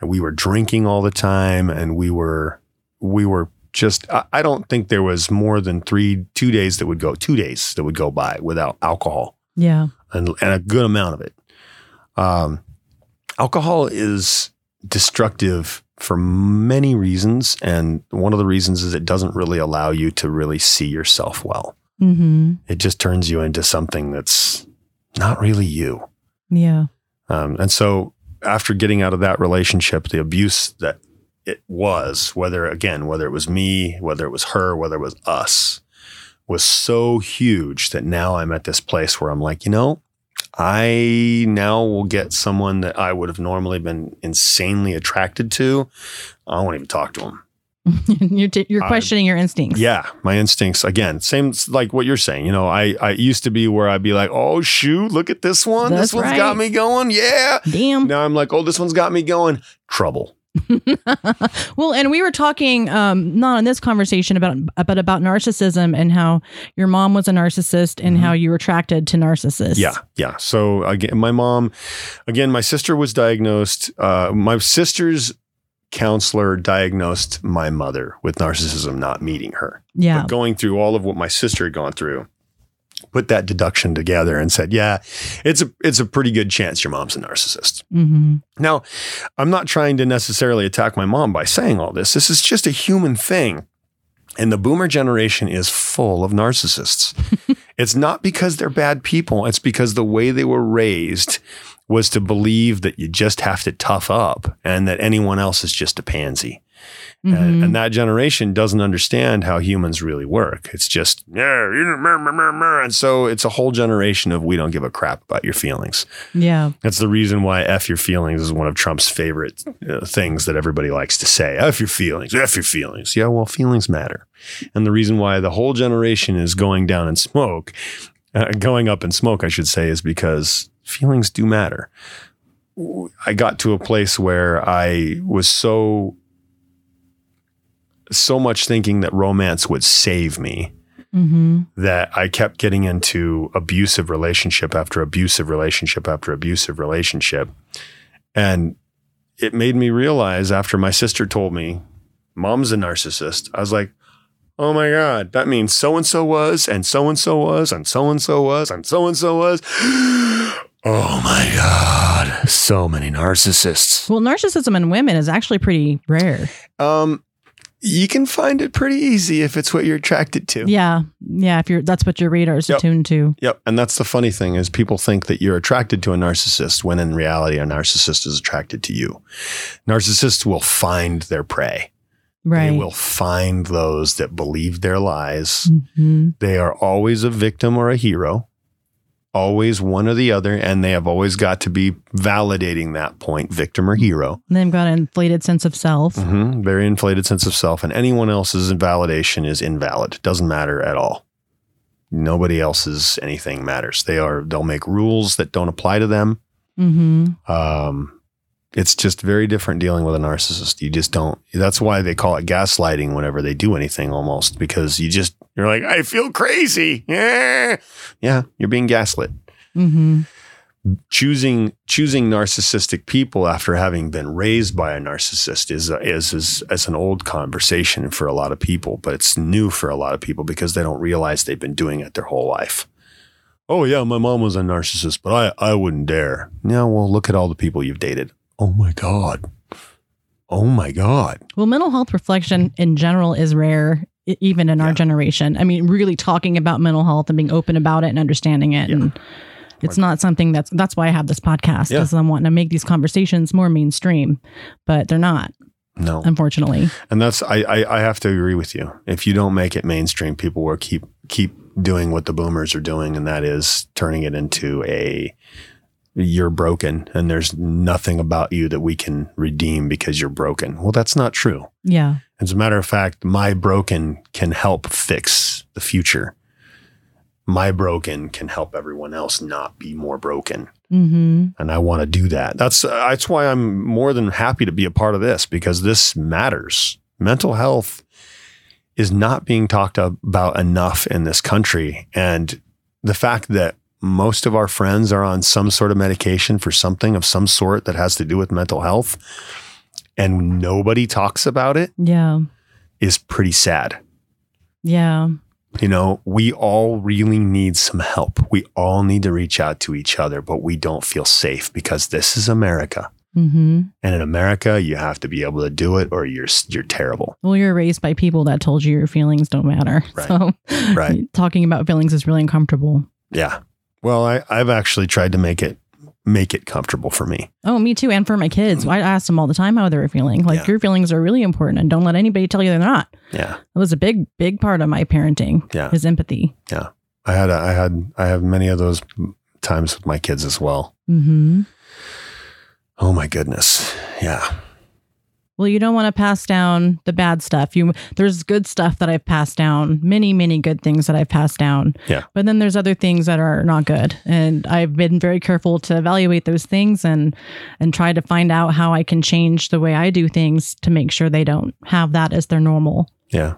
And we were drinking all the time, and we were we were just I, I don't think there was more than three two days that would go two days that would go by without alcohol. Yeah, and, and a good amount of it. Um, alcohol is destructive for many reasons, and one of the reasons is it doesn't really allow you to really see yourself well. mm-hmm, It just turns you into something that's not really you. yeah, Um, and so after getting out of that relationship, the abuse that it was, whether again, whether it was me, whether it was her, whether it was us, was so huge that now I'm at this place where I'm like, you know, I now will get someone that I would have normally been insanely attracted to. I won't even talk to them. you're, t- you're I- questioning your instincts. Yeah, my instincts again, same like what you're saying. You know, I I used to be where I'd be like, oh shoot, look at this one. That's this one's right. got me going. Yeah. Damn. Now I'm like, oh, this one's got me going. Trouble. well, and we were talking um, not on this conversation about but about narcissism and how your mom was a narcissist and Mhm. how you were attracted to narcissists. Yeah, yeah. So again, my mom, again, my sister was diagnosed. Uh, my sister's counselor diagnosed my mother with narcissism, not meeting her. yeah, But going through all of what my sister had gone through, put that deduction together and said, yeah, it's a it's a pretty good chance your mom's a narcissist. hmm Now, I'm not trying to necessarily attack my mom by saying all this. This is just a human thing. And the boomer generation is full of narcissists. it's not because they're bad people, it's because the way they were raised was to believe that you just have to tough up and that anyone else is just a pansy. Mm-hmm. And, and that generation doesn't understand how humans really work. It's just, yeah, you know, mer, mer, mer, mer." and so it's a whole generation of we don't give a crap about your feelings. yeah, That's the reason why F your feelings is one of Trump's favorite uh, things that everybody likes to say. F your feelings, F your feelings. Yeah, well, feelings matter. And the reason why the whole generation is going down in smoke, uh, going up in smoke, I should say, is because feelings do matter. I got to a place where I was so, so much thinking that romance would save me hmm that I kept getting into abusive relationship after abusive relationship after abusive relationship. And it made me realize after my sister told me, mom's a narcissist, I was like, oh my God, that means so and so was, and so and so was, and so and so was, and so and so was. oh my God, so many narcissists. Well, narcissism in women is actually pretty rare. Um, you can find it pretty easy if it's what you're attracted to. Yeah, yeah. If you're that's what your radar is Yep. attuned to. Yep. And that's the funny thing is people think that you're attracted to a narcissist when in reality a narcissist is attracted to you. Narcissists will find their prey. Right. They will find those that believe their lies. hmm They are always a victim or a hero, always one or the other, and they have always got to be validating that point, victim or hero. And they've got an inflated sense of self. Mhm. Very inflated sense of self, and anyone else's invalidation is invalid. Doesn't matter at all. Nobody else's anything matters. They are they'll make rules that don't apply to them. hmm Um, it's just very different dealing with a narcissist. You just don't. That's why they call it gaslighting whenever they do anything, almost because you just you're like, I feel crazy. Yeah, yeah, you're being gaslit. hmm Choosing choosing narcissistic people after having been raised by a narcissist is is is, is an old conversation for a lot of people, but it's new for a lot of people because they don't realize they've been doing it their whole life. Oh yeah, my mom was a narcissist, but I I wouldn't dare. Yeah, well, look at all the people you've dated. Oh my god. Oh my god. Well, mental health reflection in general is rare, even in our generation. I mean, really talking about mental health and being open about it and understanding it. Yeah. And it's not something that's that's why I have this podcast Yeah. because I'm wanting to make these conversations more mainstream, but they're not, No. unfortunately. And that's I, I I have to agree with you. If you don't make it mainstream, people will keep keep doing what the boomers are doing, and that is turning it into a you're broken and there's nothing about you that we can redeem because you're broken. Well, that's not true. Yeah. As a matter of fact, my broken can help fix the future. My broken can help everyone else not be more broken Mm-hmm. and I want to do that. That's uh, that's why I'm more than happy to be a part of this because this matters. Mental health is not being talked about enough in this country, and the fact that most of our friends are on some sort of medication for something of some sort that has to do with mental health, and nobody talks about it Yeah. is pretty sad. Yeah. You know, we all really need some help. We all need to reach out to each other, but we don't feel safe because this is America. Mm-hmm. And in America, you have to be able to do it or you're you're terrible. Well, you're raised by people that told you your feelings don't matter. Right. So Right. talking about feelings is really uncomfortable. Yeah. Well, I, I've actually tried to make it make it comfortable for me. Oh, me too. And for my kids, I asked them all the time how they were feeling. Like Yeah. your feelings are really important, and don't let anybody tell you they're not. Yeah. It was a big, big part of my parenting. Yeah. is empathy. Yeah, I had a, I had I have many of those times with my kids as well. Mm-hmm. Oh my goodness. Yeah. Well, you don't want to pass down the bad stuff. You there's good stuff that I've passed down, many, many good things that I've passed down. Yeah. But then there's other things that are not good, and I've been very careful to evaluate those things and and try to find out how I can change the way I do things to make sure they don't have that as their normal. Yeah.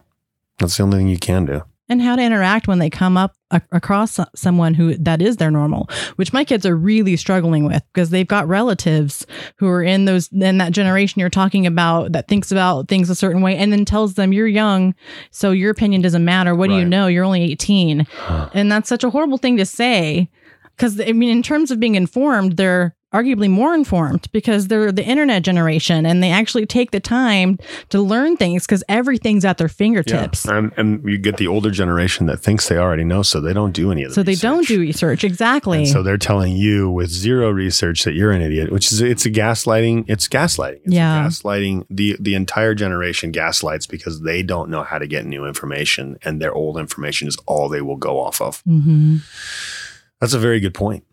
That's the only thing you can do. And how to interact when they come up a- across someone who that is their normal which my kids are really struggling with because they've got relatives who are in those in that generation you're talking about that thinks about things a certain way and then tells them you're young so your opinion doesn't matter. What do you know? You're only 18 and that's such a horrible thing to say because i mean in terms of being informed they're arguably more informed because they're the internet generation and they actually take the time to learn things because everything's at their fingertips And, and you get the older generation that thinks they already know, so they don't do any of the so they don't do research exactly And so they're telling you with zero research that you're an idiot, which is it's a gaslighting. It's gaslighting. It's Yeah. gaslighting. The the entire generation gaslights because they don't know how to get new information, and their old information is all they will go off of. hmm That's a very good point.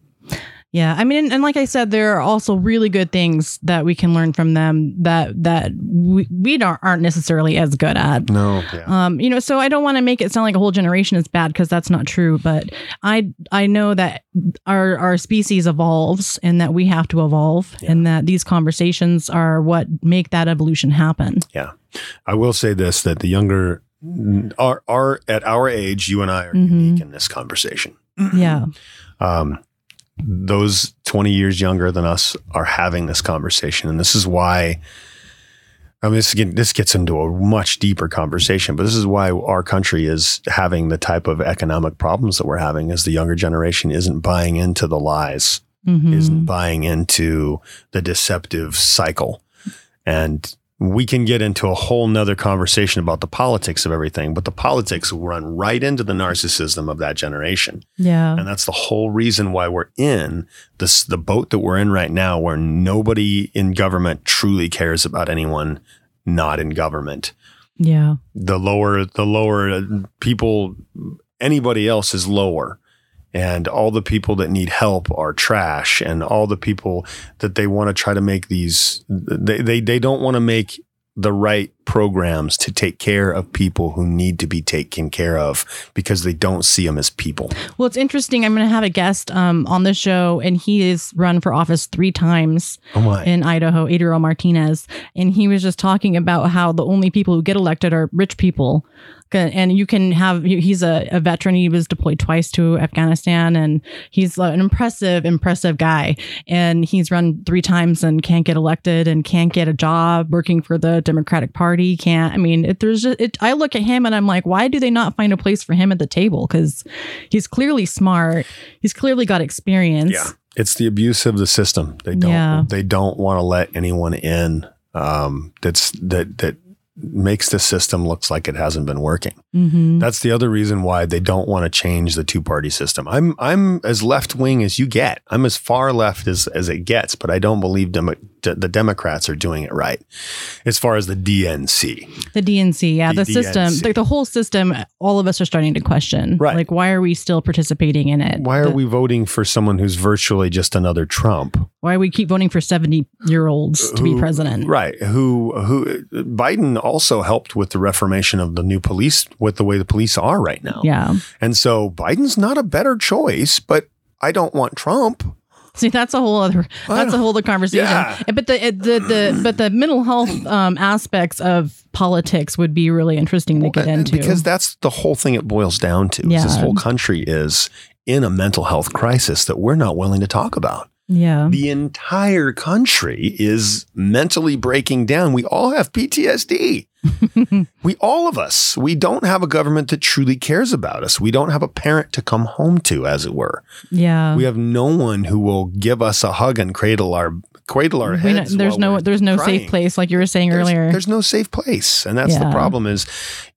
Yeah i mean and, and like i said there are also really good things that we can learn from them that that we, we don't, aren't necessarily as good at No, yeah, um, you know, so I don't want to make it sound like a whole generation is bad because that's not true. But I I know that our our species evolves and that we have to evolve Yeah. and that these conversations are what make that evolution happen. Yeah, I will say this: that the younger are are at our age, you and I are Mhm. unique in this conversation. Yeah. um, those 20 years younger than us are having this conversation. And this is why, I mean, this, get, this gets into a much deeper conversation, but this is why our country is having the type of economic problems that we're having as the younger generation isn't buying into the lies, Mhm. isn't buying into the deceptive cycle. And we can get into a whole nother conversation about the politics of everything, but the politics run right into the narcissism of that generation. Yeah. And that's the whole reason why we're in this the boat that we're in right now where nobody in government truly cares about anyone not in government. Yeah. The lower the lower people anybody else is lower. And all the people that need help are trash. And all the people that they want to try to make these they they, they don't want to make the right programs to take care of people who need to be taken care of because they don't see them as people. Well, it's interesting. I'm going to have a guest um, on the show, and he is run for office three times Oh in Idaho, Adriel Martinez, and he was just talking about how the only people who get elected are rich people. And you can have, he's a, a veteran. He was deployed twice to Afghanistan and he's an impressive, impressive guy. And he's run three times and can't get elected and can't get a job working for the Democratic Party party can't. I mean, if there's just, it, I look at him and I'm like, why do they not find a place for him at the table? Because he's clearly smart. He's clearly got experience. Yeah. It's the abuse of the system. They don't Yeah. they don't want to let anyone in um, that's that that makes the system looks like it hasn't been working. hmm That's the other reason why they don't want to change the two party system. I'm I'm as left wing as you get. I'm as far left as as it gets, but I don't believe Demo- the Democrats are doing it right. As far as the DNC, The DNC, yeah, The the, system, DNC. like the whole system, all of us are starting to question. Right. Like, why are we still participating in it? why are The- we voting for someone who's virtually just another Trump? Why we keep voting for 70 year olds to be president? Right. Who who Biden also helped with the reformation of the new police with the way the police are right now. Yeah. And so Biden's not a better choice, but I don't want Trump. See, that's a whole other that's a whole other conversation. Yeah. But the the the but the mental health um, aspects of politics would be really interesting to get into. Because that's the whole thing it boils down to. is This whole country is in a mental health crisis that we're not willing to talk about. Yeah. The entire country is mentally breaking down. We all have PTSD. we all of us. We don't have a government that truly cares about us. We don't have a parent to come home to, as it were. Yeah. We have no one who will give us a hug and cradle our cradle our heads. there's no there's no crying. safe place like you were saying There's, earlier. there's no safe place, and that's the problem. Is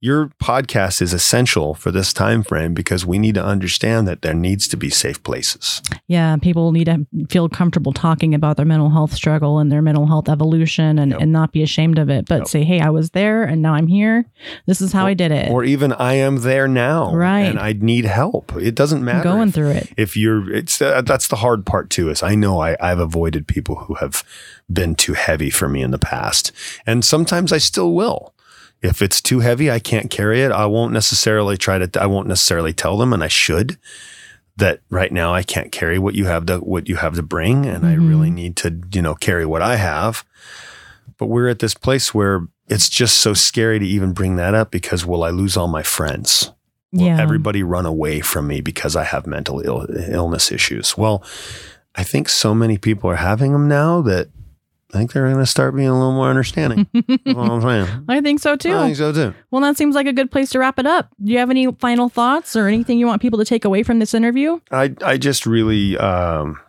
your podcast is essential for this time frame because we need to understand that there needs to be safe places. yeah, people need to feel comfortable talking about their mental health struggle and their mental health evolution and, Yep. and not be ashamed of it, but Yep. say, hey, I was there and now I'm here. This is how I did it. Or even I am there now, Right. And I need help. It doesn't I'm matter. going if- through it. if you're it's uh, that's the hard part too is i know I, i've avoided people who have been too heavy for me in the past and sometimes i still will if it's too heavy i can't carry it i won't necessarily try to i won't necessarily tell them and i should that right now i can't carry what you have to what you have to bring and i Mhm. really need to you know carry what i have but we're at this place where it's just so scary to even bring that up because will i lose all my friends Will Yeah. everybody run away from me because I have mental Ill- illness issues? Well, I think so many people are having them now that I think they're going to start being a little more understanding. I'm saying. I think so too. I think so too. Well, that seems like a good place to wrap it up. Do you have any final thoughts or anything you want people to take away from this interview? I I just really um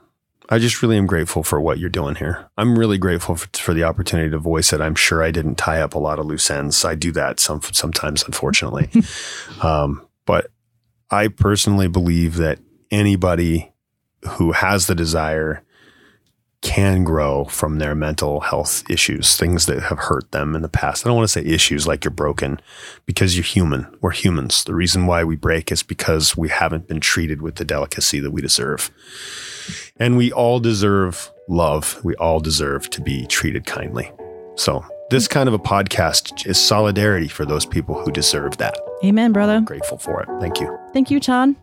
I just really am grateful for what you're doing here. I'm really grateful for, for the opportunity to voice it. I'm sure I didn't tie up a lot of loose ends. I do that some sometimes, unfortunately. um, but I personally believe that anybody who has the desire can grow from their mental health issues, things that have hurt them in the past. I don't want to say issues like you're broken because you're human. We're humans. The reason why we break is because we haven't been treated with the delicacy that we deserve. And we all deserve love. We all deserve to be treated kindly. So, this kind of a podcast is solidarity for those people who deserve that. Amen, brother. Grateful for it. Thank you. Thank you, Todd.